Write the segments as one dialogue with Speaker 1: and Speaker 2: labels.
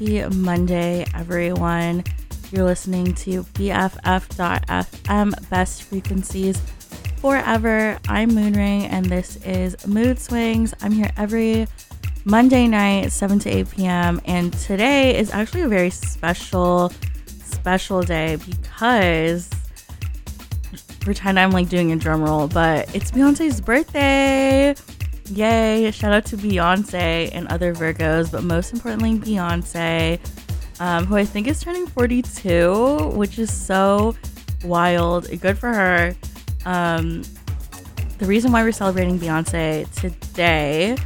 Speaker 1: Happy Monday, everyone. You're listening to BFF.FM Best Frequencies Forever. I'm Moonring and this is Mood Swings. I'm here every Monday night, 7 to 8 p.m. And today is actually a very special, special day because pretend I'm like doing a drum roll, but it's Beyonce's birthday. Yay! Shout out to Beyonce and other Virgos, but most importantly, Beyonce, um, who I think is turning 42, which is so wild. Good for her. Um, the reason why we're celebrating Beyonce today,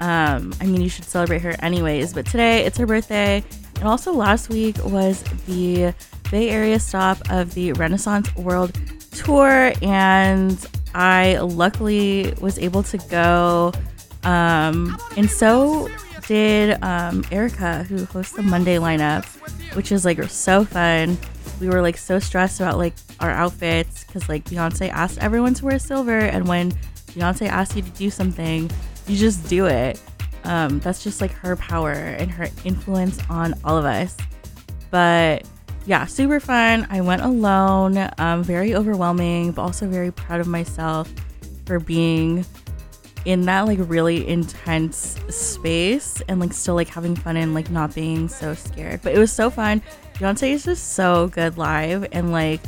Speaker 1: um, I mean, you should celebrate her anyways, but today it's her birthday. And also, last week was the Bay Area stop of the Renaissance World Tour, and I luckily was able to go. Um, and so did um, Erica, who hosts the Monday lineup, which is like so fun. We were like so stressed about like our outfits because like Beyonce asked everyone to wear silver, and when Beyonce asks you to do something, you just do it. Um, that's just like her power and her influence on all of us. But yeah, super fun. I went alone, um, very overwhelming, but also very proud of myself for being in that like really intense space and like still like having fun and like not being so scared. But it was so fun. Beyonce is just so good live and like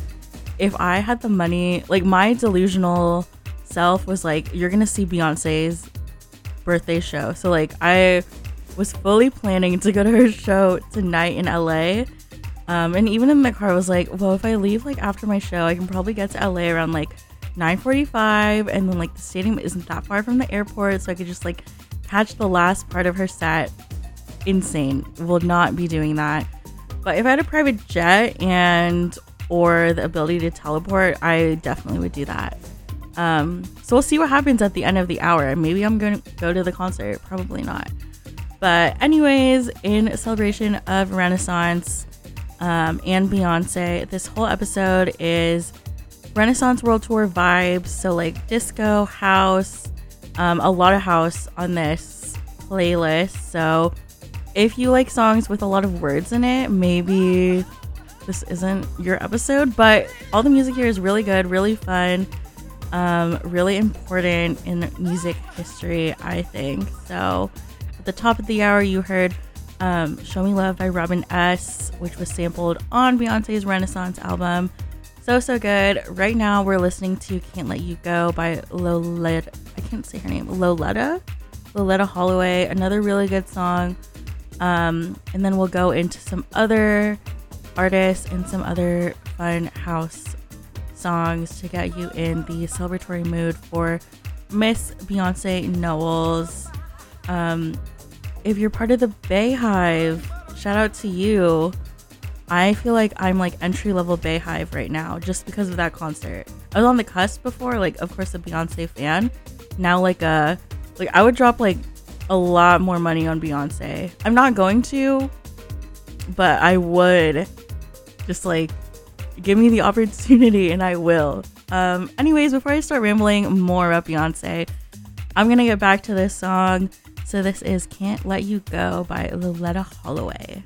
Speaker 1: if I had the money, like my delusional self was like, you're gonna see Beyonce's birthday show. So like I was fully planning to go to her show tonight in LA um, and even in my car, I was like, well, if I leave like after my show, I can probably get to LA around like 9:45, and then like the stadium isn't that far from the airport, so I could just like catch the last part of her set. Insane. Will not be doing that. But if I had a private jet and or the ability to teleport, I definitely would do that. Um, so we'll see what happens at the end of the hour. Maybe I'm going to go to the concert. Probably not. But anyways, in celebration of Renaissance um, and Beyonce. This whole episode is Renaissance World Tour vibes. So, like disco, house, um, a lot of house on this playlist. So, if you like songs with a lot of words in it, maybe this isn't your episode. But all the music here is really good, really fun, um, really important in music history, I think. So, at the top of the hour, you heard um, Show Me Love by Robin S., which was sampled on Beyonce's Renaissance album. So, so good. Right now, we're listening to Can't Let You Go by Loletta. I can't say her name. Loletta? Loleatta Holloway. Another really good song. Um, and then we'll go into some other artists and some other fun house songs to get you in the celebratory mood for Miss Beyonce Knowles. Um, if you're part of the BeyHive, shout out to you. I feel like I'm like entry level BeyHive right now just because of that concert. I was on the cusp before, like of course a Beyonce fan. Now like a uh, like I would drop like a lot more money on Beyonce. I'm not going to, but I would just like give me the opportunity and I will. Um anyways, before I start rambling more about Beyonce, I'm going to get back to this song. So this is Can't Let You Go by Loleatta Holloway.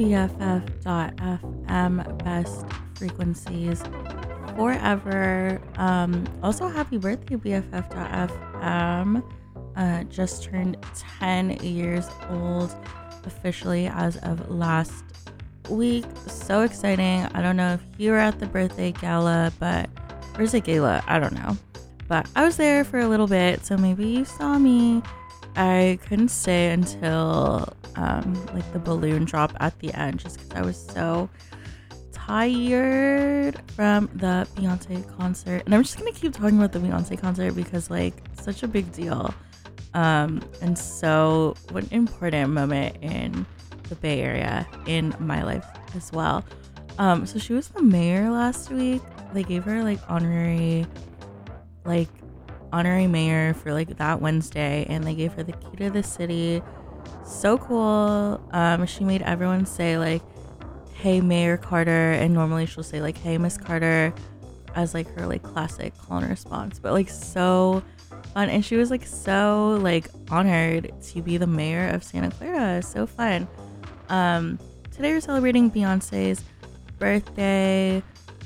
Speaker 1: BFF.FM best frequencies forever. Um, also, happy birthday, BFF.FM. Uh, just turned 10 years old officially as of last week. So exciting. I don't know if you were at the birthday gala, but where's the gala? I don't know. But I was there for a little bit, so maybe you saw me. I couldn't stay until um, like the balloon drop at the end just because I was so tired from the Beyonce concert. And I'm just gonna keep talking about the Beyonce concert because like such a big deal. Um, and so what an important moment in the Bay Area in my life as well. Um, so she was the mayor last week. They gave her like honorary like honorary mayor for like that Wednesday and they gave her the key to the city. So cool. Um, she made everyone say like, hey Mayor Carter and normally she'll say like, hey Miss Carter as like her like classic clone response. But like so fun and she was like so like honored to be the mayor of Santa Clara. So fun. Um today we're celebrating Beyonce's birthday.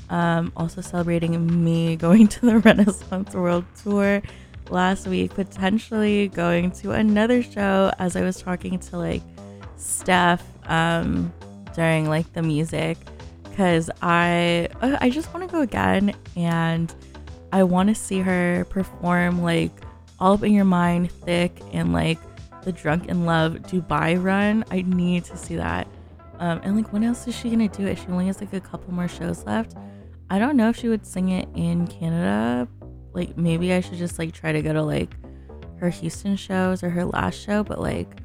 Speaker 1: Um, also celebrating me going to the Renaissance World Tour last week, potentially going to another show as I was talking to like Steph um, during like the music because I uh, I just want to go again and I want to see her perform like all up in your mind Thique and like the drunk in love Dubai run. I need to see that. Um, and like when else is she gonna do it? She only has like a couple more shows left. I don't know if she would sing it in Canada. Like maybe I should just like try to go to like her Houston shows or her last show, but like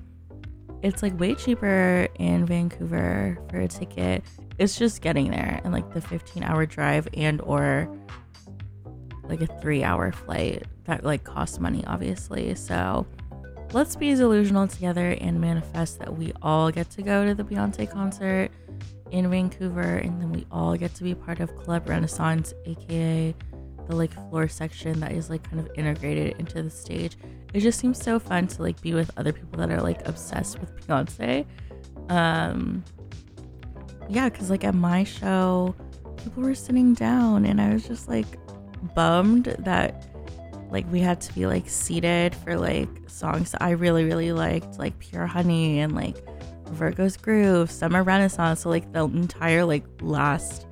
Speaker 1: it's like way cheaper in Vancouver for a ticket. It's just getting there and like the 15 hour drive and or like a 3 hour flight that like costs money obviously. So let's be delusional together and manifest that we all get to go to the Beyonce concert in Vancouver, and then we all get to be part of Club Renaissance, aka the like floor section that is like kind of integrated into the stage. It just seems so fun to like be with other people that are like obsessed with Beyonce. Um, yeah, because like at my show, people were sitting down, and I was just like bummed that like we had to be like seated for like songs that I really really liked, like Pure Honey and like Virgo's Groove, Summer Renaissance. So like the entire like last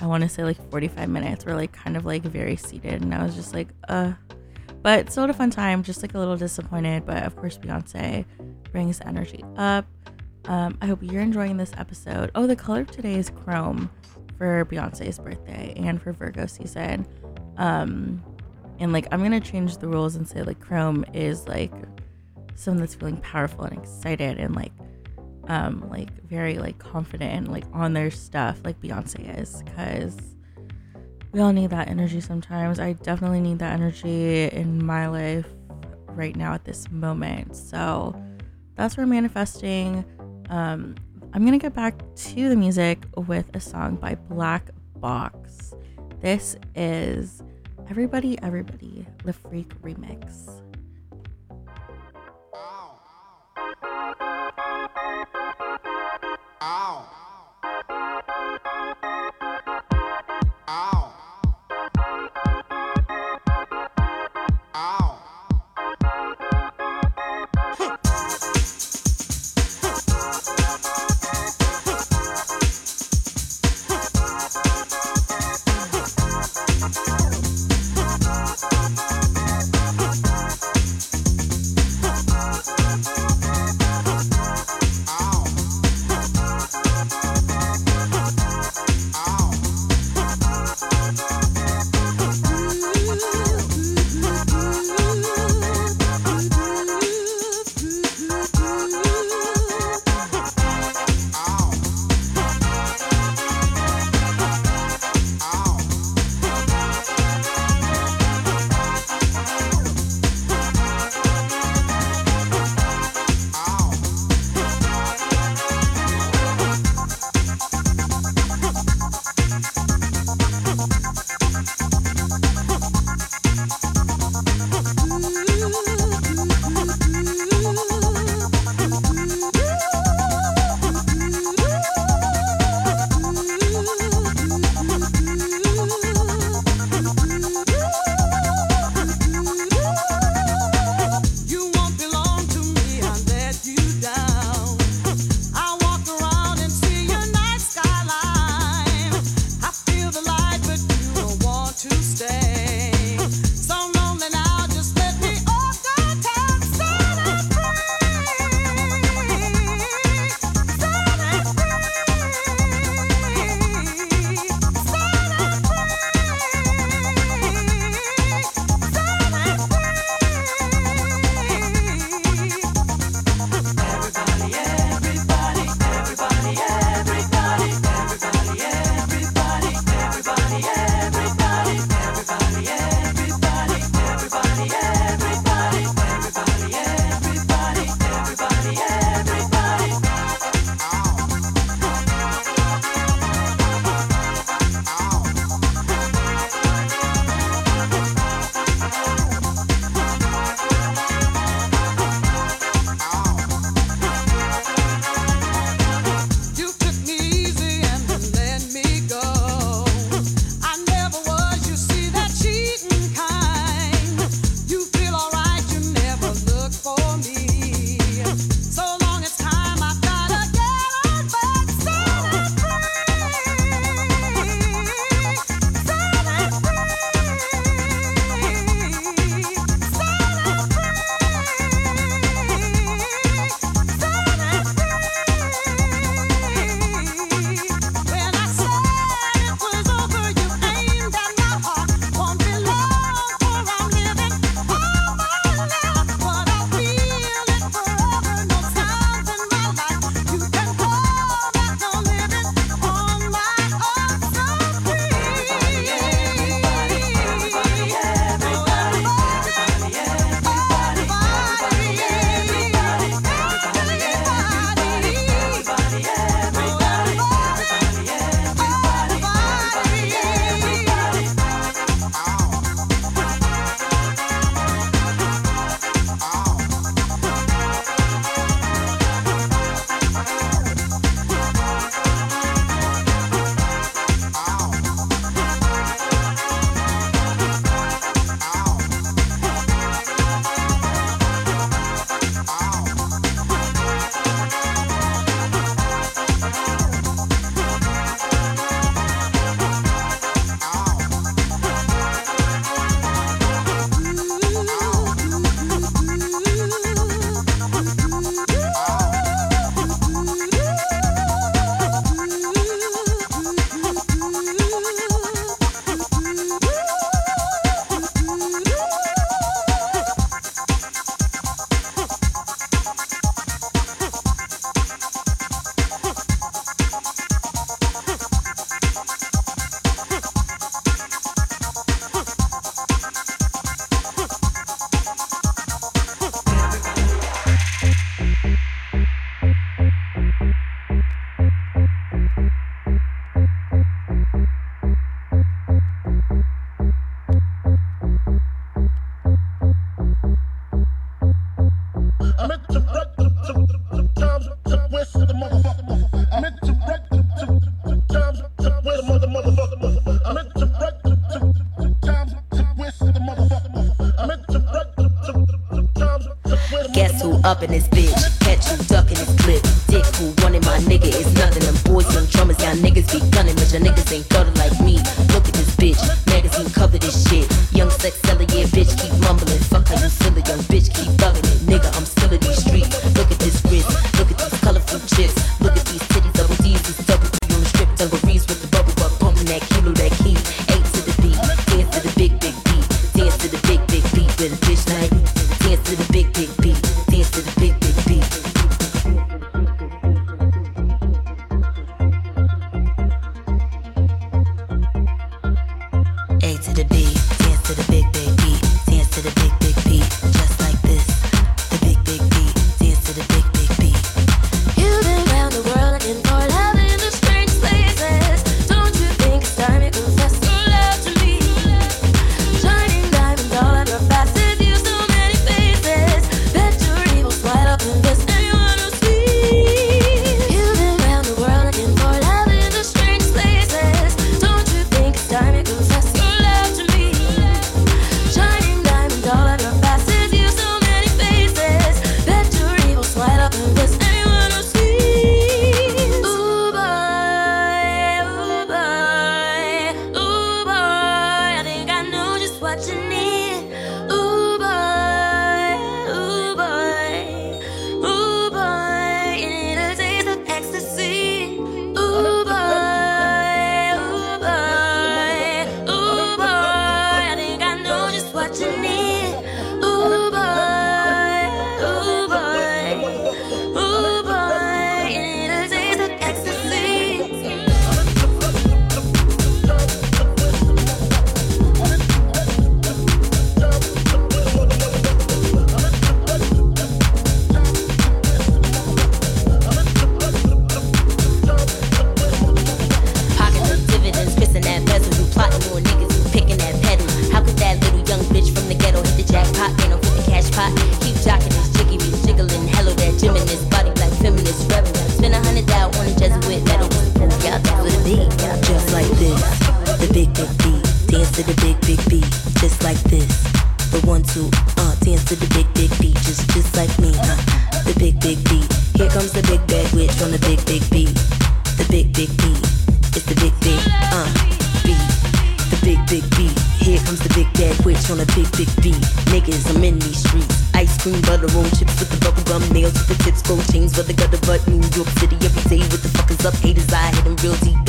Speaker 1: I want to say like 45 minutes were like kind of like very seated and I was just like uh but still a fun time, just like a little disappointed, but of course Beyonce brings energy up. Um, I hope you're enjoying this episode. Oh, the color of today is chrome for Beyonce's birthday and for Virgo season. Um, and like I'm gonna change the rules and say like chrome is like someone that's feeling powerful and excited and like um like very like confident and like on their stuff like Beyonce is because we all need that energy sometimes. I definitely need that energy in my life right now at this moment. So that's where manifesting. Um, I'm gonna get back to the music with a song by Black Box. This is Everybody, Everybody, the Freak Remix.
Speaker 2: the hot pockets full but they got the butt, New York City every day with the fuckers up. Haters, I hit them real deep.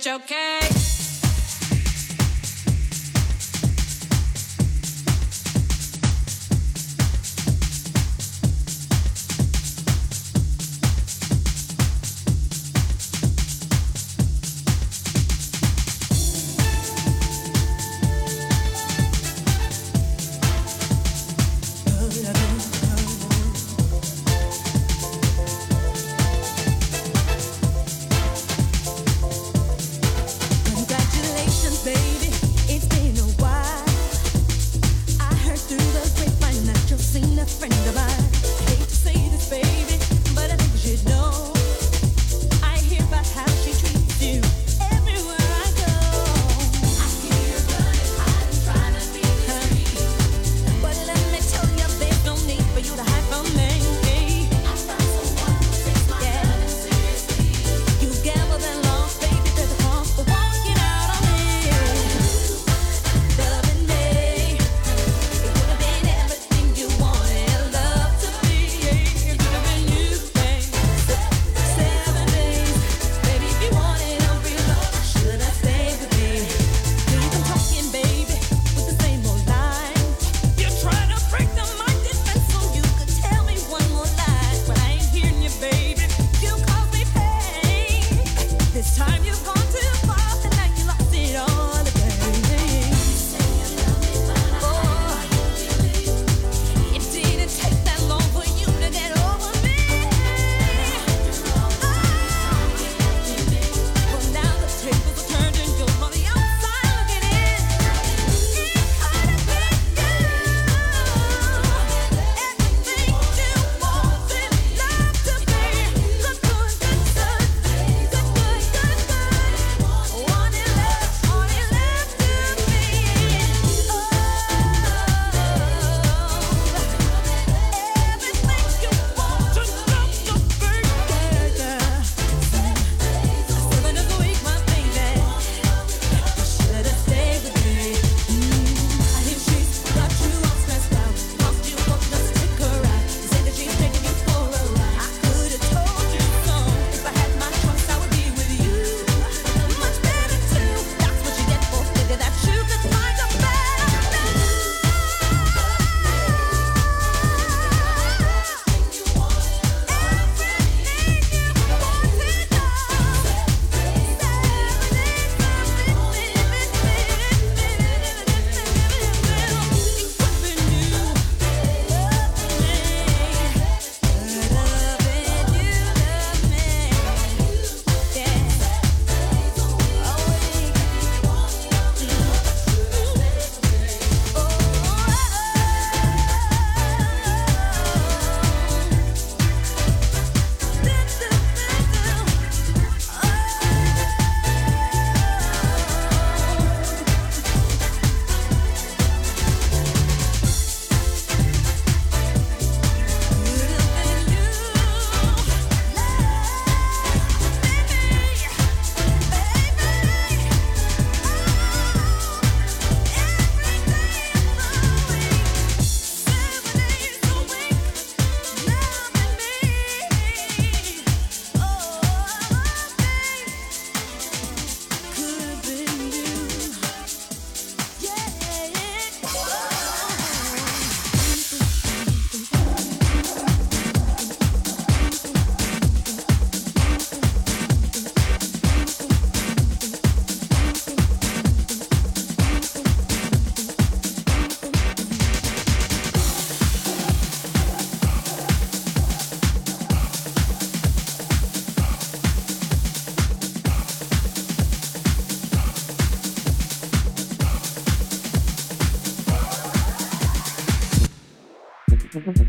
Speaker 3: Done been a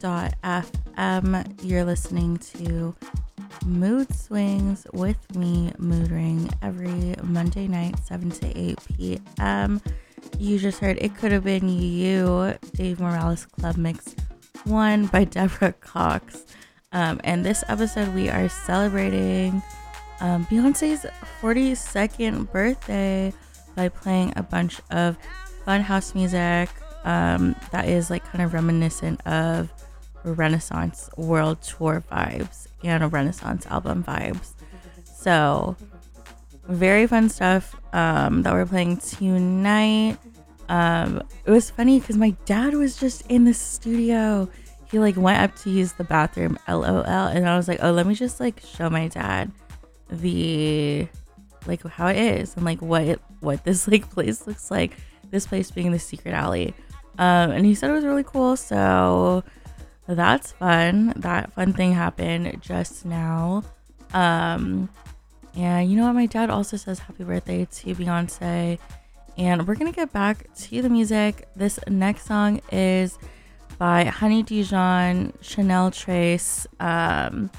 Speaker 1: BFF.FM. You're listening to Mood Swings with me, Mood Ring, every Monday night, 7 to 8 p.m. You just heard It Could Have Been You, Dave Morales Club Mix 1 by Deborah Cox. Um, and this episode, we are celebrating um, Beyonce's 42nd birthday by playing a bunch of fun house music um, that is like kind of reminiscent of Renaissance World Tour vibes and a Renaissance album vibes. So, very fun stuff um, that we're playing tonight. Um, it was funny because my dad was just in the studio. He like went up to use the bathroom, lol, and I was like, oh, let me just like show my dad the like how it is and like what what this like place looks like. This place being the secret alley. Um, and he said it was really cool. So that's fun. That fun thing happened just now. Um, and you know what? My dad also says happy birthday to Beyonce. And we're going to get back to the music. This next song is by Honey Dijon, Chanel Tres, um,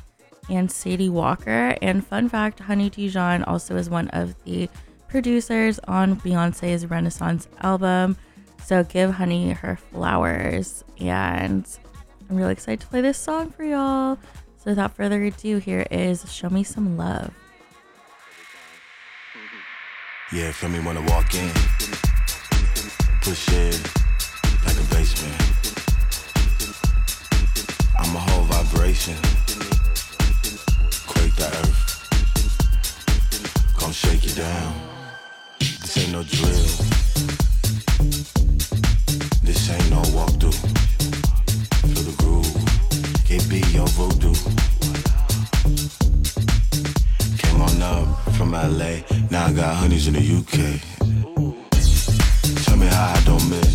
Speaker 1: and Sadie Walker. And fun fact Honey Dijon also is one of the producers on Beyonce's Renaissance album. So give Honey her flowers. And I'm really excited to play this song for y'all. So without further ado, here is Show Me Some Love.
Speaker 4: Yeah, feel me when I walk in. Push it like a basement. I'm a whole vibration. Quake the earth. Gonna shake you down. This ain't no drill. This ain't no walkthrough. Now I got honeys in the UK. Tell me how I don't miss.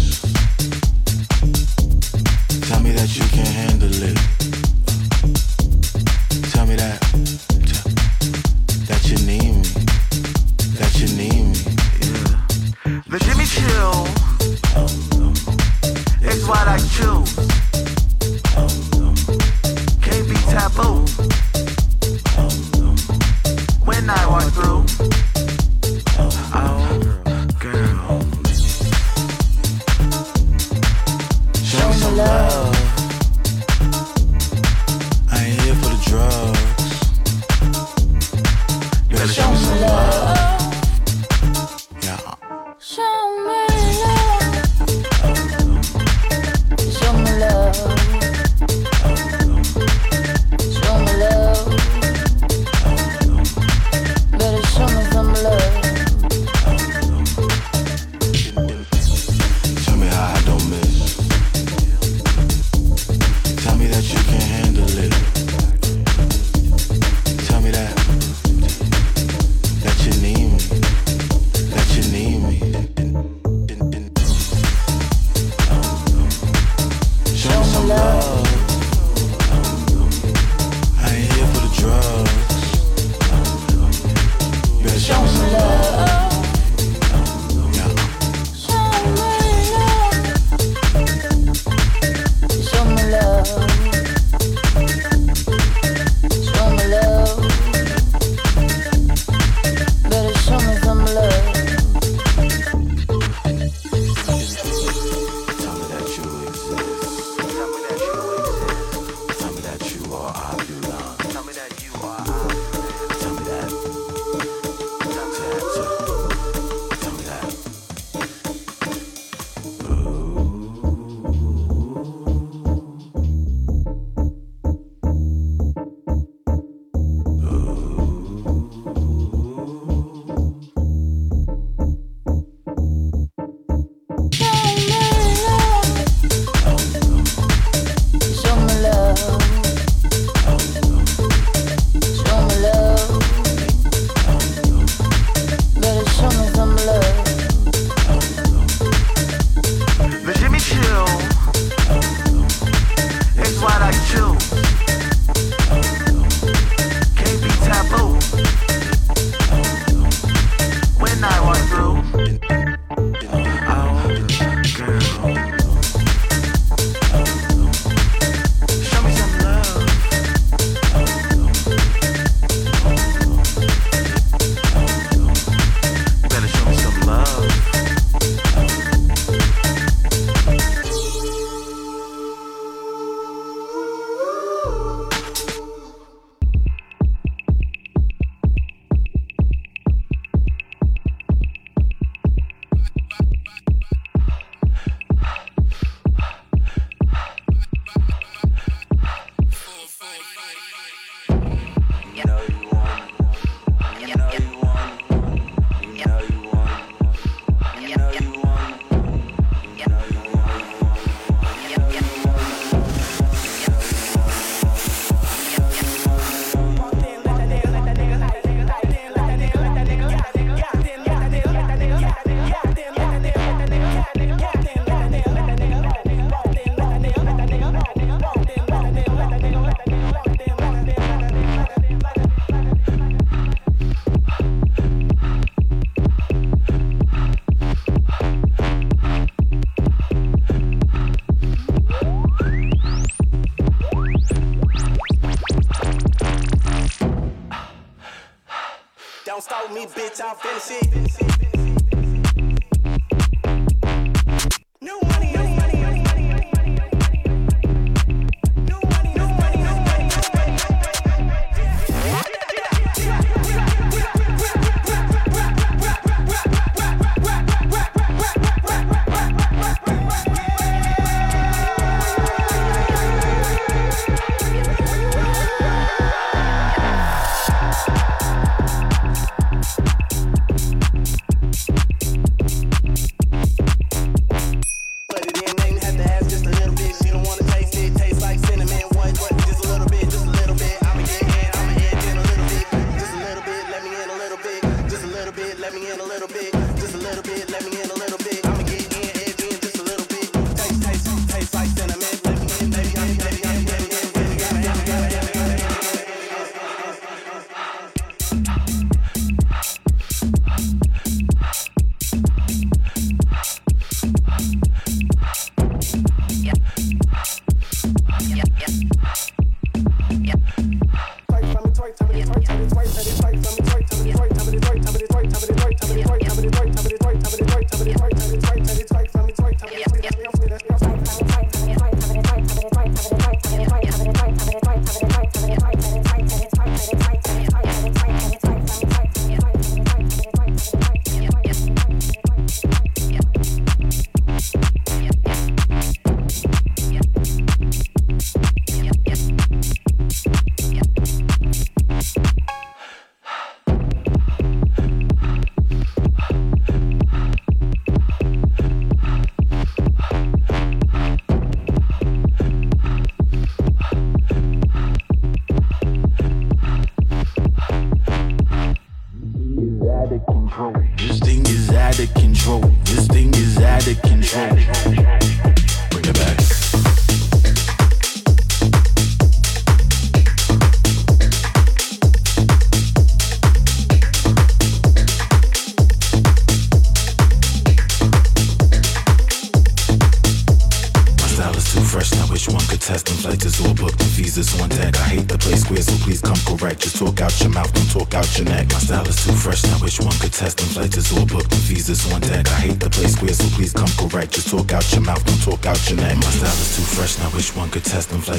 Speaker 5: South Tennessee.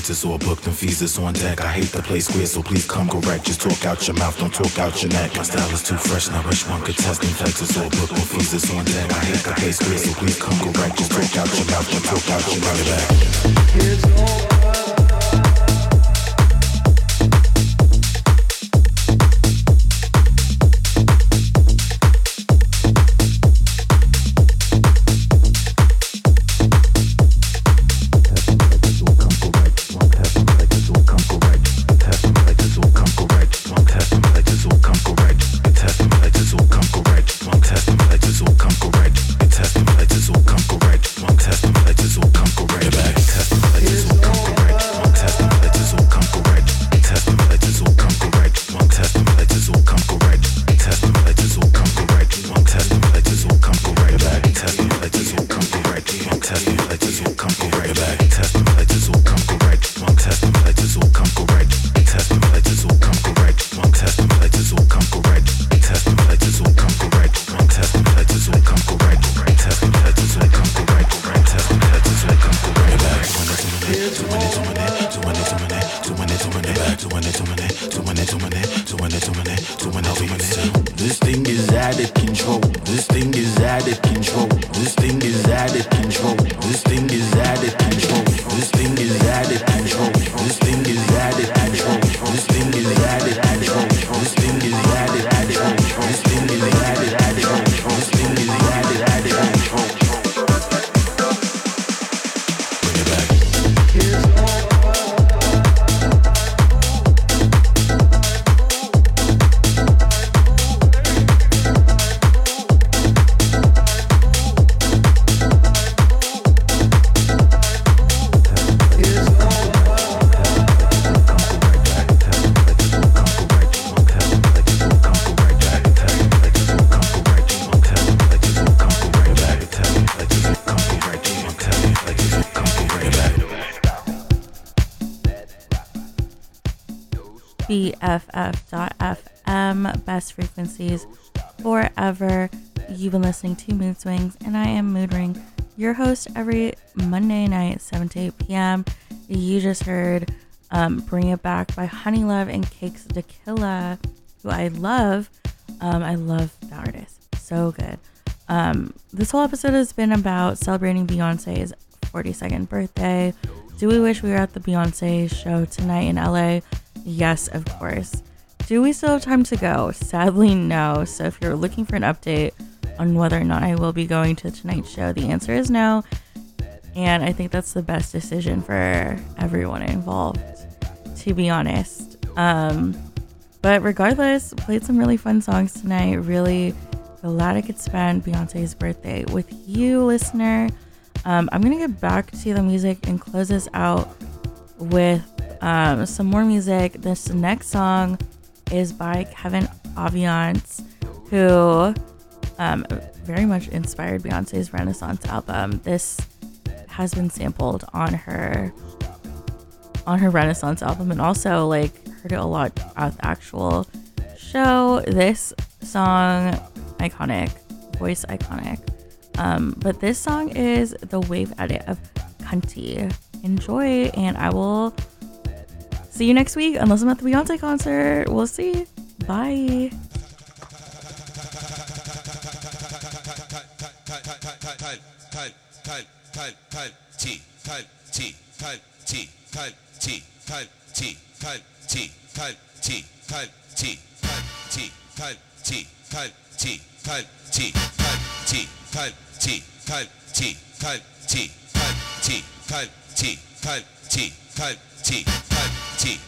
Speaker 5: Visas or book them visas on deck. I hate the play square, so please come correct. Just talk out your mouth, don't talk out your neck. My style is too fresh, now wish one could test inflexes or book them visas on deck. I hate the play square, so please come correct. Just talk out your mouth, don't talk out your neck. It's all
Speaker 1: BFF.FM, best frequencies forever. You've been listening to Mood Swings, and I am Mood Ring, your host every Monday night, 7 to 8 p.m. You just heard um, Bring It Back by Honey Luv and Cakes da Killa, who I love. Um, I love the artist. So good. Um, this whole episode has been about celebrating Beyonce's 42nd birthday. Do we wish we were at the Beyonce show tonight in LA? Yes, of course. Do we still have time to go? Sadly, no. So if you're looking for an update on whether or not I will be going to tonight's show, the answer is no. And I think that's the best decision for everyone involved, to be honest. Um, but regardless, played some really fun songs tonight. Really glad I could spend Beyonce's birthday with you, listener. Um, I'm gonna get back to the music and close this out with um, some more music. This next song is by Kevin Aviance, who um, very much inspired Beyonce's Renaissance album. This has been sampled on her on her Renaissance album, and also like heard it a lot at the actual show. This song, iconic, voice iconic. Um, but this song is the wave edit of Cunty. Enjoy, and I will see you next week. Unless I'm at the Beyonce concert, we'll see. Bye.
Speaker 6: Feeling